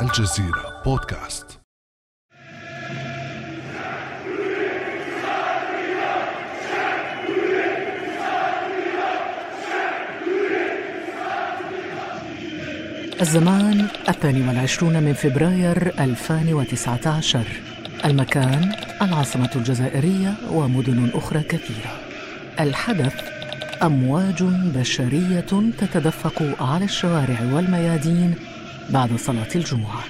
الجزيرة بودكاست. الزمان الثاني والعشرون من فبراير 2019 المكان العاصمة الجزائرية ومدن أخرى كثيرة. الحدث أمواج بشرية تتدفق على الشوارع والميادين بعد صلاة الجمعة.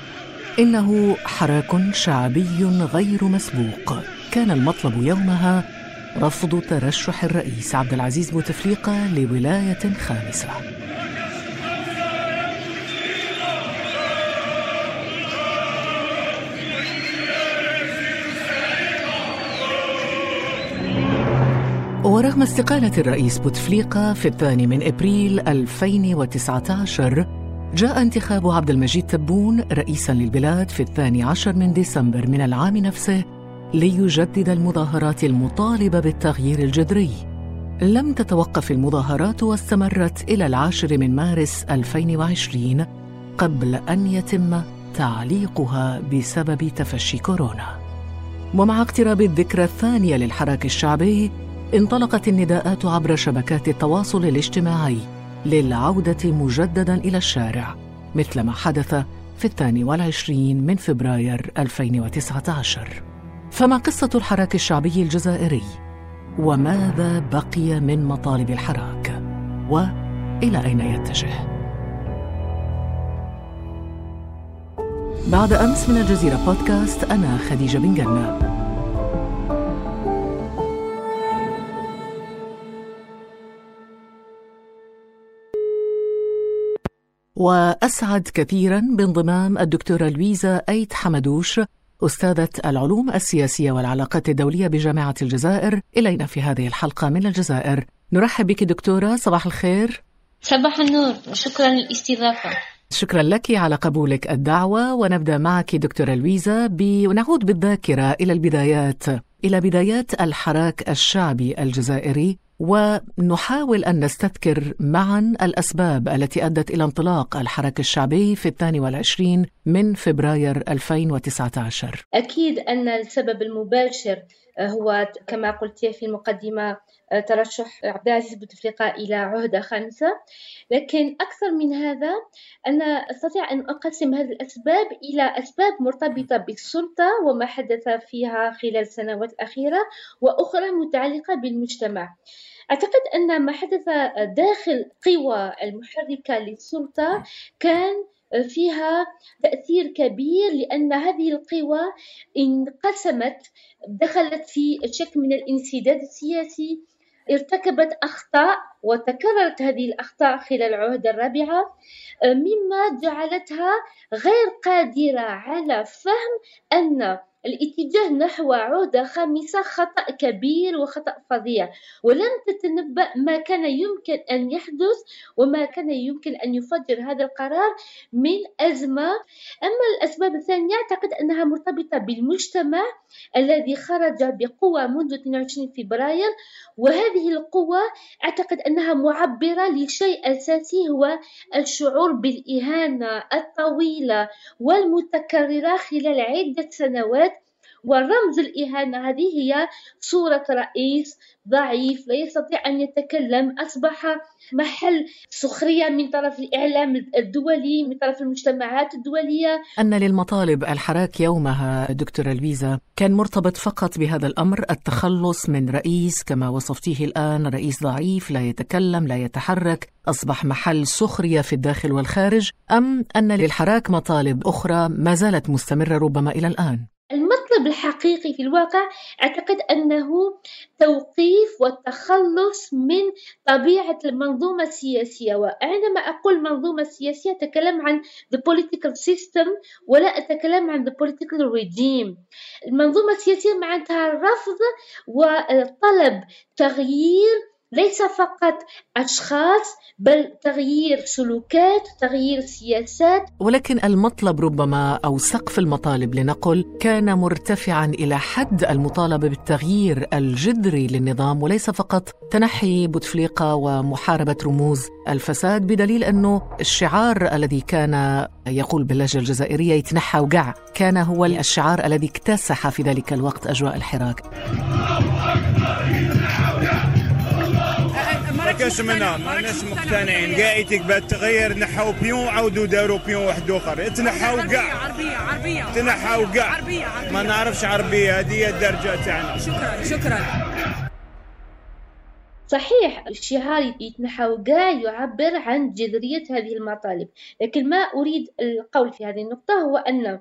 إنه حراك شعبي غير مسبوق. كان المطلب يومها رفض ترشح الرئيس عبد العزيز بوتفليقة لولاية خامسة. ورغم استقالة الرئيس بوتفليقة في الثاني من إبريل 2019 جاء انتخاب عبد المجيد تبون رئيسا للبلاد في الثاني عشر من ديسمبر من العام نفسه ليجدد المظاهرات المطالبة بالتغيير الجذري. لم تتوقف المظاهرات واستمرت إلى العاشر من مارس 2020 قبل أن يتم تعليقها بسبب تفشي كورونا. ومع اقتراب الذكرى الثانية للحراك الشعبي انطلقت النداءات عبر شبكات التواصل الاجتماعي للعودة مجددا إلى الشارع مثل ما حدث في الثاني والعشرين من فبراير 2019 فما قصة الحراك الشعبي الجزائري؟ وماذا بقي من مطالب الحراك؟ وإلى أين يتجه؟ بعد أمس من الجزيرة بودكاست أنا خديجة بن جنة وأسعد كثيرا بانضمام الدكتورة لويزا أيت حمدوش أستاذة العلوم السياسية والعلاقات الدولية بجامعة الجزائر إلينا في هذه الحلقة من الجزائر. نرحب بك دكتورة صباح الخير. صباح النور شكرا للاستضافة. شكرا لك على قبولك الدعوة ونبدأ معك دكتورة لويزا ونعود بالذاكرة إلى البدايات إلى بدايات الحراك الشعبي الجزائري. ونحاول أن نستذكر معا الأسباب التي أدت إلى انطلاق الحراك الشعبي في الثاني والعشرين من فبراير 2019 أكيد أن السبب المباشر هو كما قلت في المقدمة ترشح عبد العزيز بوتفليقة إلى عهدة خامسة. لكن أكثر من هذا أنا أستطيع أن أقسم هذه الأسباب إلى أسباب مرتبطة بالسلطة وما حدث فيها خلال السنوات الأخيرة وأخرى متعلقة بالمجتمع. أعتقد أن ما حدث داخل قوى المحركة للسلطة كان فيها تأثير كبير لأن هذه القوى انقسمت دخلت في شكل من الانسداد السياسي ارتكبت أخطاء وتكررت هذه الأخطاء خلال العهدة الرابعة مما جعلتها غير قادرة على فهم أن الاتجاه نحو عودة خامسة خطأ كبير وخطأ فظيع. ولم تتنبأ ما كان يمكن أن يحدث وما كان يمكن أن يفجر هذا القرار من أزمة. أما الأسباب الثانية أعتقد أنها مرتبطة بالمجتمع الذي خرج بقوة منذ 22 فبراير وهذه القوة أعتقد أنها معبرة لشيء أساسي هو الشعور بالإهانة الطويلة والمتكررة خلال عدة سنوات ورمز الإهانة هذه هي صورة رئيس ضعيف لا يستطيع أن يتكلم أصبح محل سخرية من طرف الإعلام الدولي من طرف المجتمعات الدولية أن للمطالب الحراك يومها دكتورة الفيزا كان مرتبط فقط بهذا الأمر التخلص من رئيس كما وصفتيه الآن رئيس ضعيف لا يتكلم لا يتحرك أصبح محل سخرية في الداخل والخارج أم أن للحراك مطالب أخرى ما زالت مستمرة ربما إلى الآن؟ المطلب الحقيقي في الواقع أعتقد أنه توقيف والتخلص من طبيعة المنظومة السياسية. وعندما أقول منظومة سياسية أتكلم عن the political system ولا أتكلم عن the political regime. المنظومة السياسية معناتها رفض وطلب تغيير ليس فقط أشخاص بل تغيير سلوكات تغيير سياسات. ولكن المطلب ربما أو سقف المطالب لنقل كان مرتفعا إلى حد المطالبة بالتغيير الجذري للنظام وليس فقط تنحي بوتفليقة ومحاربة رموز الفساد بدليل أنه الشعار الذي كان يقول باللهجة الجزائرية يتنحى وقع. كان هو الشعار الذي اكتسح في ذلك الوقت أجواء الحراك. كاش منا ما ناس مقتنعين. قايتك بعد تغير نحاو بيون عاودوا داروا بيون واحد آخر. تنحاو كاع عربية عربية. تنحاو كاع ما نعرفش عربية هذه هي الدرجة تاعنا. شكرا شكرا. صحيح الشعار يتنحى كاع يعبر عن جذرية هذه المطالب. لكن ما أريد القول في هذه النقطة هو أن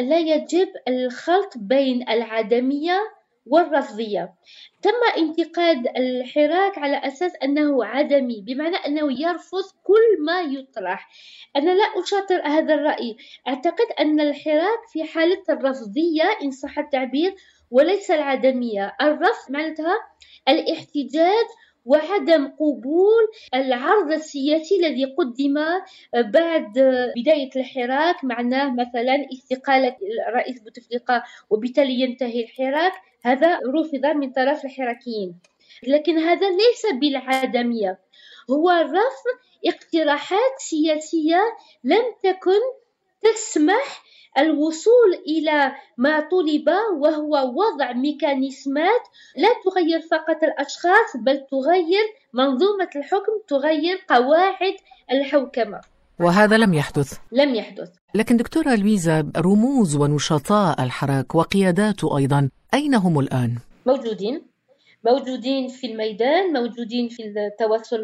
لا يجب الخلط بين العدمية والرفضية. تم انتقاد الحراك على أساس أنه عدمي بمعنى أنه يرفض كل ما يطرح. أنا لا أشاطر هذا الرأي. أعتقد أن الحراك في حالة الرفضية إن صح التعبير وليس العدمية. الرفض معناتها الاحتجاج وعدم قبول العرض السياسي الذي قدم بعد بداية الحراك معناه مثلا استقالة رئيس بوتفليقة وبالتالي ينتهي الحراك. هذا رفض من طرف الحراكيين. لكن هذا ليس بالعدمية. هو رفض اقتراحات سياسية لم تكن تسمح الوصول إلى ما طلب وهو وضع ميكانيزمات لا تغير فقط الأشخاص بل تغير منظومة الحكم تغير قواعد الحوكمة. وهذا لم يحدث. لم يحدث. لكن دكتورة لويزا رموز ونشطاء الحراك وقياداته أيضا أين هم الآن؟ موجودين. موجودين في الميدان موجودين في التواصل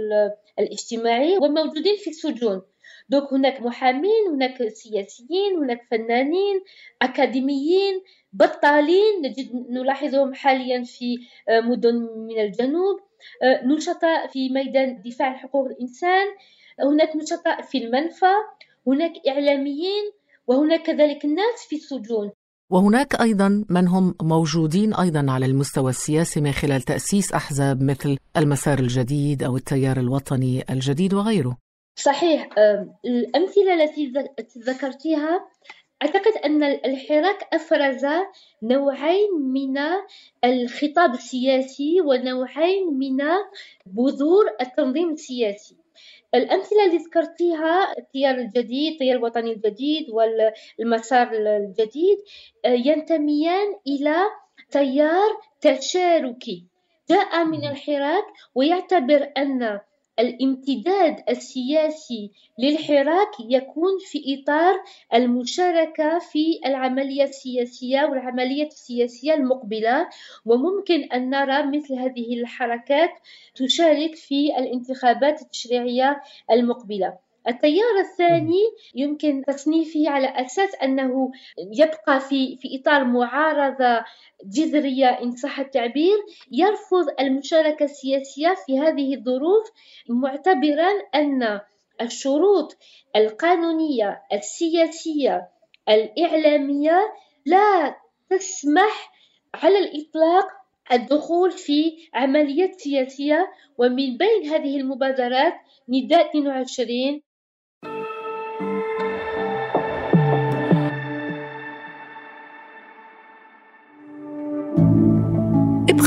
الاجتماعي وموجودين في السجون. دوك هناك محامين هناك سياسيين هناك فنانين أكاديميين بطالين. نجد نلاحظهم حاليا في مدن من الجنوب. نشطاء في ميدان دفاع حقوق الإنسان. هناك نشطاء في المنفى هناك إعلاميين وهناك كذلك الناس في السجون وهناك أيضا من هم موجودين أيضا على المستوى السياسي من خلال تأسيس أحزاب مثل المسار الجديد أو التيار الوطني الجديد وغيره. صحيح الأمثلة التي ذكرتيها أعتقد أن الحراك أفرز نوعين من الخطاب السياسي ونوعين من بذور التنظيم السياسي. الأمثلة اللي ذكرتيها التيار الجديد التيار الوطني الجديد والمسار الجديد آه، ينتميان إلى تيار تشاركي. جاء من الحراك ويعتبر أن الامتداد السياسي للحراك يكون في إطار المشاركة في العملية السياسية والعملية السياسية المقبلة وممكن أن نرى مثل هذه الحركات تشارك في الانتخابات التشريعية المقبلة. التيار الثاني يمكن تصنيفه على أساس أنه يبقى في, في إطار معارضة جذرية إن صح التعبير يرفض المشاركة السياسية في هذه الظروف معتبرا أن الشروط القانونية السياسية الإعلامية لا تسمح على الإطلاق الدخول في عمليات سياسية ومن بين هذه المبادرات نداء 22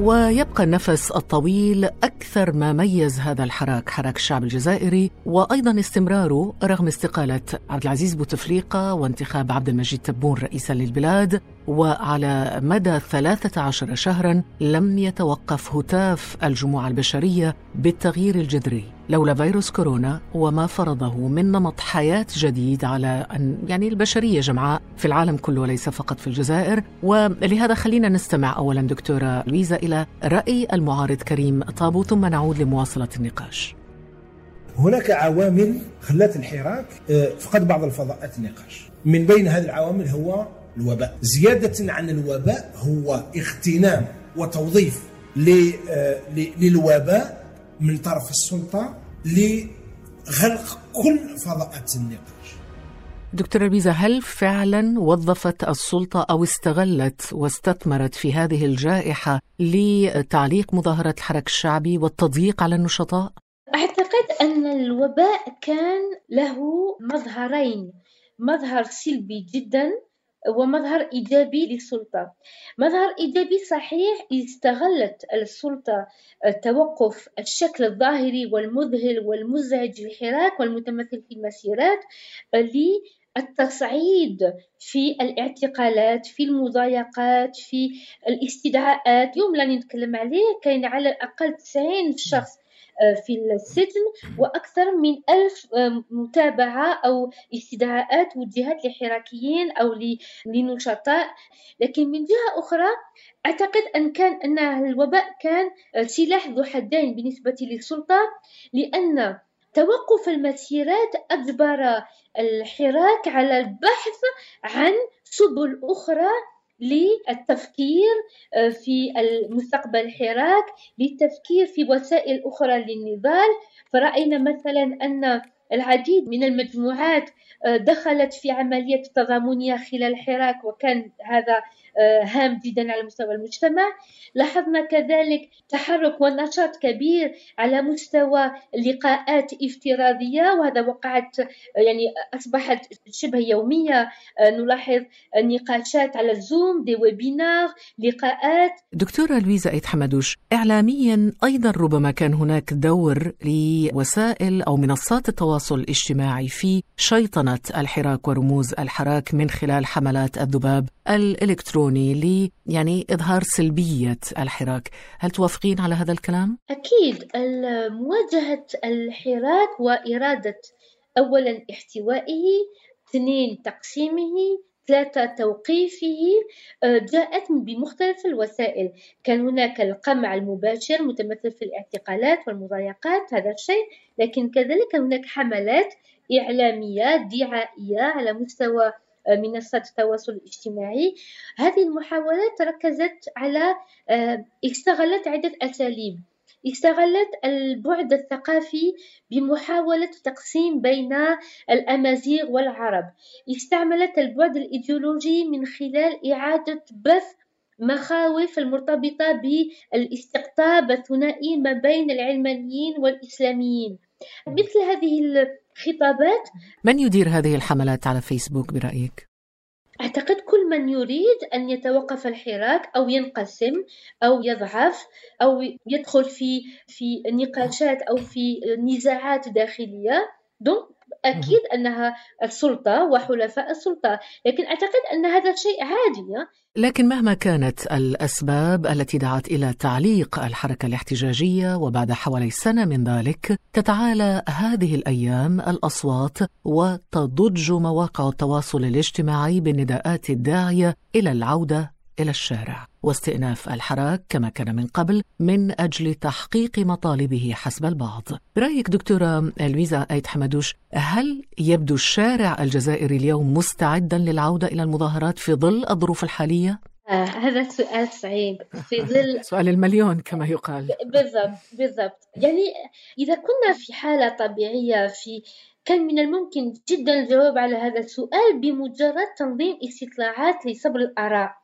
ويبقى النفس الطويل أكثر ما ميز هذا الحراك حراك الشعب الجزائري. وأيضا استمراره رغم استقالة عبد العزيز بوتفليقة وانتخاب عبد المجيد تبون رئيسا للبلاد. وعلى مدى 13 شهرا لم يتوقف هتاف الجموع البشرية بالتغيير الجذري. لولا فيروس كورونا وما فرضه من نمط حياة جديد على أن يعني البشرية جمعاء في العالم كله وليس فقط في الجزائر. ولهذا خلينا نستمع أولا دكتورة لويزا إلى رأي المعارض كريم طابو ثم نعود لمواصلة النقاش. هناك عوامل خلت الحراك آه، فقد بعض الفضاءات النقاش. من بين هذه العوامل هو الوباء. زيادة عن الوباء هو اغتنام وتوظيف آه، للوباء من طرف السلطة لغلق كل فضاءات النقاش دكتورة بيزا هل فعلا وظفت السلطة أو استغلت واستثمرت في هذه الجائحة لتعليق مظاهرات الحرك الشعبي والتضييق على النشطاء؟ أعتقد أن الوباء كان له مظهرين مظهر سلبي جدا ومظهر إيجابي للسلطة. مظهر إيجابي صحيح استغلت السلطة توقف الشكل الظاهري والمذهل والمزعج للحراك والمتمثل في المسيرات التصعيد في الاعتقالات في المضايقات في الاستدعاءات. يوم لا نتكلم عليه كاين على الأقل 90 شخص في السجن وأكثر من ألف آه، متابعة أو استدعاءات وجهت لحراكيين أو لنشطاء. لكن من جهة أخرى أعتقد أن كان أن الوباء كان سلاح ذو حدين بالنسبة للسلطة لأن توقف المسيرات أجبر الحراك على البحث عن سبل أخرى للتفكير آه، في المستقبل الحراك للتفكير في وسائل أخرى للنضال. فرأينا مثلا أن العديد من المجموعات آه، دخلت في عملية تضامنية خلال الحراك وكان هذا هام جدا على مستوى المجتمع. لاحظنا كذلك تحرك ونشاط كبير على مستوى لقاءات افتراضية وهذا وقعت يعني أصبحت شبه يومية. آه، نلاحظ نقاشات على الزوم دي ويبينار لقاءات. دكتورة لويزا أيت حمدوش إعلاميا أيضا ربما كان هناك دور لوسائل أو منصات التواصل الاجتماعي في شيطنة الحراك ورموز الحراك من خلال حملات الذباب الإلكتروني ل يعني إظهار سلبية الحراك. هل توافقين على هذا الكلام؟ أكيد. مواجهة الحراك وإرادة أولا احتوائه اثنين تقسيمه ثلاثة توقيفه آه، جاءت بمختلف الوسائل. كان هناك القمع المباشر متمثل في الاعتقالات والمضايقات هذا الشيء. لكن كذلك هناك حملات إعلامية دعائية على مستوى منصات التواصل الاجتماعي. هذه المحاولات ركزت على آه، استغلت عدة أساليب. استغلت البعد الثقافي بمحاولة تقسيم بين الأمازيغ والعرب. استعملت البعد الإيديولوجي من خلال إعادة بث مخاوف المرتبطة بالاستقطاب الثنائي ما بين العلمانيين والإسلاميين. مثل هذه الخطابات من يدير هذه الحملات على فيسبوك برأيك؟ أعتقد كل من يريد أن يتوقف الحراك أو ينقسم أو يضعف أو يدخل في في نقاشات أو في نزاعات داخلية دونك أكيد أنها السلطة وحلفاء السلطة لكن أعتقد أن هذا شيء عادي لكن مهما كانت الأسباب التي دعت إلى تعليق الحركة الاحتجاجية وبعد حوالي سنة من ذلك تتعالى هذه الأيام الأصوات وتضج مواقع التواصل الاجتماعي بالنداءات الداعية إلى العودة إلى الشارع. واستئناف الحراك كما كان من قبل من أجل تحقيق مطالبه حسب البعض. برأيك دكتورة لويزا أيت حمدوش هل يبدو الشارع الجزائري اليوم مستعدا للعودة إلى المظاهرات في ظل الظروف الحالية؟ آه هذا سؤال صعيب. في ظل سؤال المليون كما يقال. بالضبط بالضبط. يعني إذا كنا في حالة طبيعية في كان من الممكن جدا الجواب على هذا السؤال بمجرد تنظيم استطلاعات لصبر الآراء.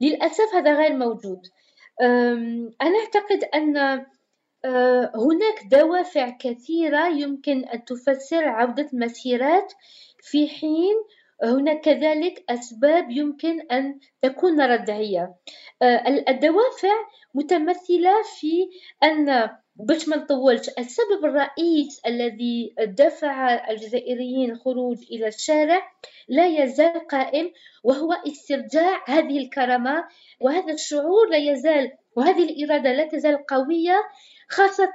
للأسف هذا غير موجود. أنا أعتقد أن أه، هناك دوافع كثيرة يمكن أن تفسر عودة المسيرات في حين هناك كذلك أسباب يمكن أن تكون ردعية. أه، الدوافع متمثلة في أن باش ما نطولش السبب الرئيس الذي دفع الجزائريين الخروج إلى الشارع لا يزال قائم وهو استرجاع هذه الكرامة وهذا الشعور لا يزال وهذه الإرادة لا تزال قوية خاصة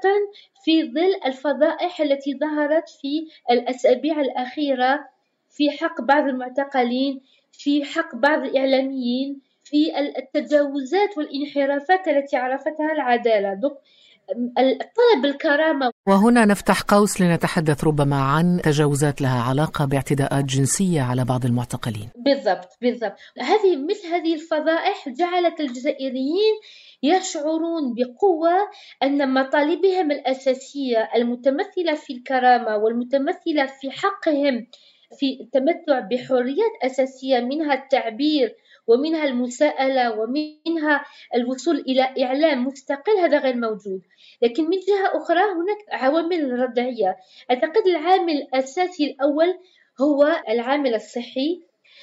في ظل الفضائح التي ظهرت في الأسابيع الأخيرة في حق بعض المعتقلين في حق بعض الإعلاميين في التجاوزات والانحرافات التي عرفتها العدالة. طلب الكرامة. وهنا نفتح قوس لنتحدث ربما عن تجاوزات لها علاقة باعتداءات جنسية على بعض المعتقلين. بالضبط بالضبط. هذه مثل هذه الفضائح جعلت الجزائريين يشعرون بقوة أن مطالبهم الأساسية المتمثلة في الكرامة والمتمثلة في حقهم في التمتع بحريات أساسية منها التعبير ومنها المساءلة ومنها الوصول إلى إعلام مستقل هذا غير موجود. لكن من جهة أخرى هناك عوامل ردعية. أعتقد العامل الأساسي الأول هو العامل الصحي.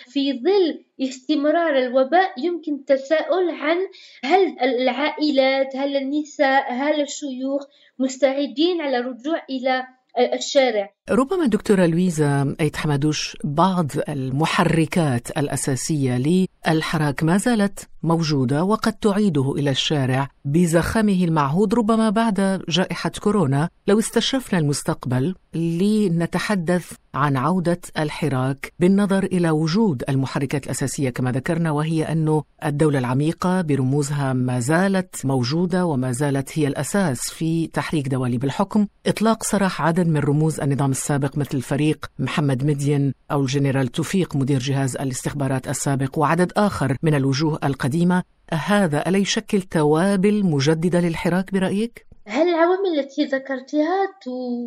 في ظل استمرار الوباء يمكن التساؤل عن هل العائلات هل النساء هل الشيوخ مستعدين على الرجوع إلى الشارع؟ ربما دكتورة لويزا أيت حمدوش بعض المحركات الأساسية للحراك ما زالت موجودة وقد تعيده إلى الشارع بزخمه المعهود ربما بعد جائحة كورونا. لو استشرفنا المستقبل لنتحدث عن عودة الحراك بالنظر إلى وجود المحركات الأساسية كما ذكرنا وهي أن الدولة العميقة برموزها ما زالت موجودة وما زالت هي الأساس في تحريك دواليب الحكم. إطلاق سراح عدد من رموز النظام السابق مثل فريق محمد مدين أو الجنرال توفيق مدير جهاز الاستخبارات السابق وعدد آخر من الوجوه القديمة هذا ألا يشكل توابل مجددة للحراك برأيك؟ هل العوامل التي ذكرتها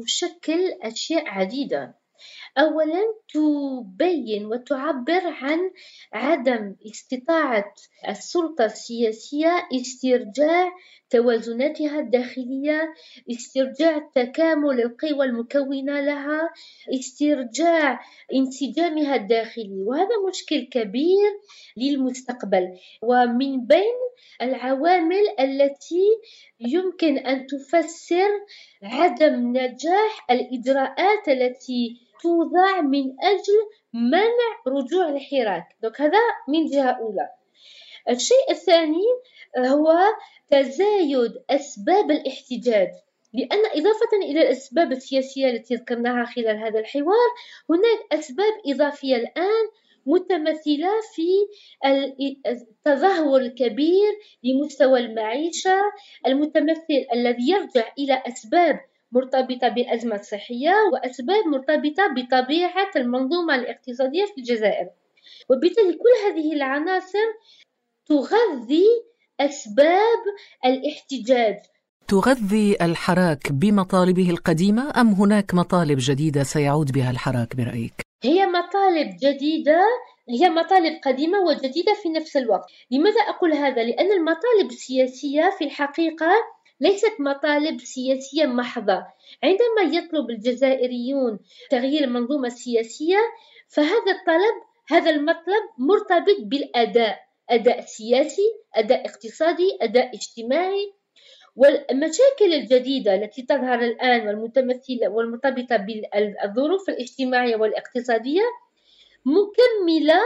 تشكل أشياء عديدة أولا تبين وتعبر عن عدم استطاعة السلطة السياسية استرجاع توازناتها الداخلية استرجاع تكامل القوى المكونة لها استرجاع انسجامها الداخلي. وهذا مشكل كبير للمستقبل. ومن بين العوامل التي يمكن أن تفسر عدم نجاح الإجراءات التي توضع من أجل منع رجوع الحراك. دوك هذا من جهة أولى. الشيء الثاني هو تزايد أسباب الاحتجاج. لأن إضافة إلى الأسباب السياسية التي ذكرناها خلال هذا الحوار هناك أسباب إضافية الآن متمثلة في التدهور الكبير لمستوى المعيشة المتمثل الذي يرجع إلى أسباب مرتبطة بالأزمة الصحية وأسباب مرتبطة بطبيعة المنظومة الاقتصادية في الجزائر وبالتالي كل هذه العناصر تغذي أسباب الاحتجاج تغذي الحراك بمطالبه القديمة أم هناك مطالب جديدة سيعود بها الحراك برأيك؟ هي مطالب جديدة هي مطالب قديمة وجديدة في نفس الوقت لماذا أقول هذا؟ لأن المطالب السياسية في الحقيقة ليست مطالب سياسية محضة. عندما يطلب الجزائريون تغيير المنظومة السياسية فهذا الطلب هذا المطلب مرتبط بالأداء أداء سياسي أداء اقتصادي أداء اجتماعي. والمشاكل الجديدة التي تظهر الآن والمتمثلة والمرتبطة بالظروف الاجتماعية والاقتصادية مكملة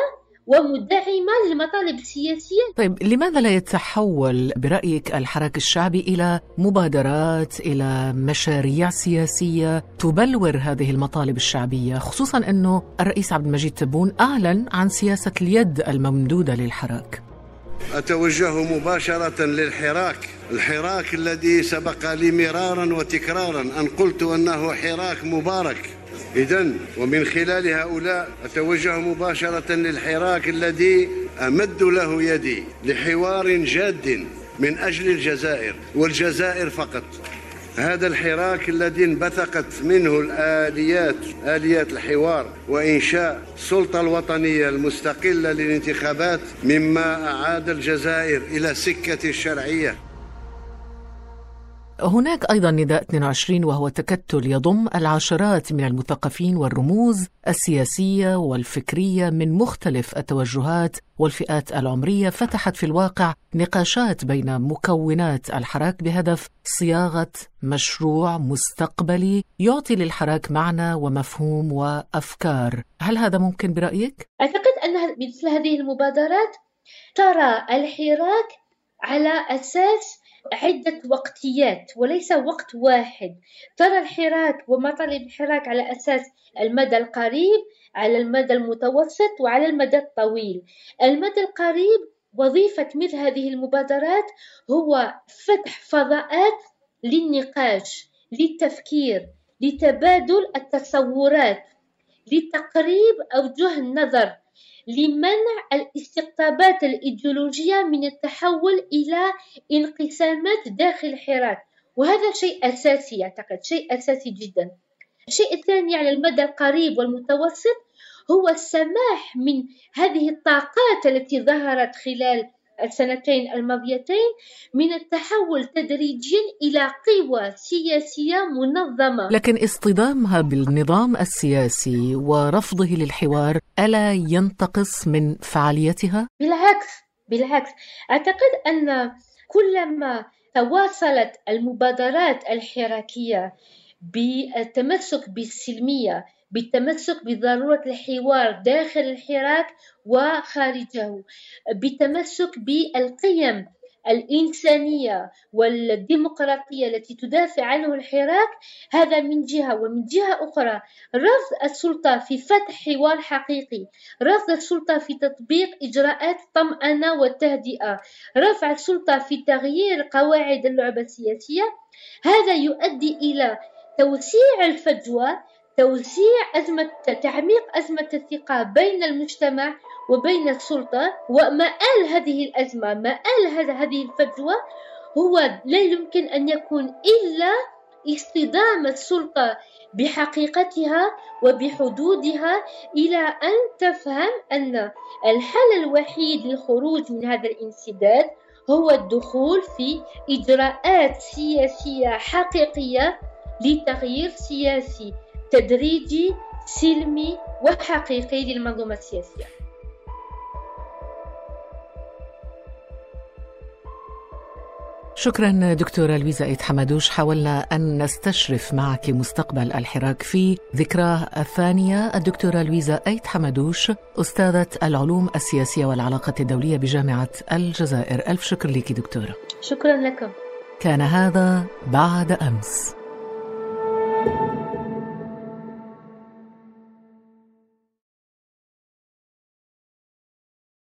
ومدعمة للمطالب السياسية. طيب لماذا لا يتحول برأيك الحراك الشعبي إلى مبادرات إلى مشاريع سياسية تبلور هذه المطالب الشعبية؟ خصوصا أنه الرئيس عبد المجيد تبون أعلن عن سياسة اليد الممدودة للحراك. أتوجه مباشرة للحراك. الحراك الذي سبق لي مرارا وتكرارا. أن قلت أنه حراك مبارك. إذا ومن خلال هؤلاء أتوجه مباشرة للحراك الذي أمد له يدي لحوار جاد من أجل الجزائر والجزائر فقط. هذا الحراك الذي انبثقت منه الآليات آليات الحوار وإنشاء السلطة الوطنية المستقلة للانتخابات مما أعاد الجزائر إلى سكة الشرعية. هناك أيضا نداء 22 وهو تكتل يضم العشرات من المثقفين والرموز السياسية والفكرية من مختلف التوجهات والفئات العمرية فتحت في الواقع نقاشات بين مكونات الحراك بهدف صياغة مشروع مستقبلي يعطي للحراك معنى ومفهوم وأفكار هل هذا ممكن برأيك؟ أعتقد أن مثل هذه المبادرات ترى الحراك على أساس عدة وقتيات وليس وقت واحد. ترى الحراك ومطالب الحراك على أساس المدى القريب على المدى المتوسط وعلى المدى الطويل. المدى القريب وظيفة مثل هذه المبادرات هو فتح فضاءات للنقاش للتفكير لتبادل التصورات لتقريب أوجه النظر. لمنع الاستقطابات الإيديولوجية من التحول إلى انقسامات داخل الحراك. وهذا شيء أساسي أعتقد شيء أساسي جدا. الشيء الثاني على المدى القريب والمتوسط هو السماح من هذه الطاقات التي ظهرت خلال السنتين الماضيتين من التحول تدريجيا إلى قوى سياسية منظمة. لكن اصطدامها بالنظام السياسي ورفضه للحوار ألا ينتقص من فعاليتها؟ بالعكس بالعكس. أعتقد أن كلما تواصلت المبادرات الحراكية بالتمسك بالسلمية بالتمسك بضرورة الحوار داخل الحراك وخارجه بالتمسك بالقيم الإنسانية والديمقراطية التي تدافع عنه الحراك. هذا من جهة ومن جهة أخرى رفض السلطة في فتح حوار حقيقي رفض السلطة في تطبيق إجراءات الطمأنة والتهدئة رفع السلطة في تغيير قواعد اللعبة السياسية. هذا يؤدي إلى توسيع الفجوة توسيع أزمة تعميق أزمة الثقة بين المجتمع وبين السلطة ومآل هذه الأزمة مآل هذه الفجوة هو لا يمكن أن يكون إلا اصطدام السلطة بحقيقتها وبحدودها إلى أن تفهم أن الحل الوحيد للخروج من هذا الانسداد هو الدخول في إجراءات سياسية حقيقية لتغيير سياسي. تدريجي سلمي وحقيقي للمنظومة السياسية. شكرا دكتورة لويزا إيت حمدوش. حاولنا أن نستشرف معك مستقبل الحراك في ذكراه الثانية. الدكتورة لويزا أيت حمدوش أستاذة العلوم السياسية والعلاقات الدولية بجامعة الجزائر. ألف شكر لك دكتورة. شكرا لكم. كان هذا بعد أمس.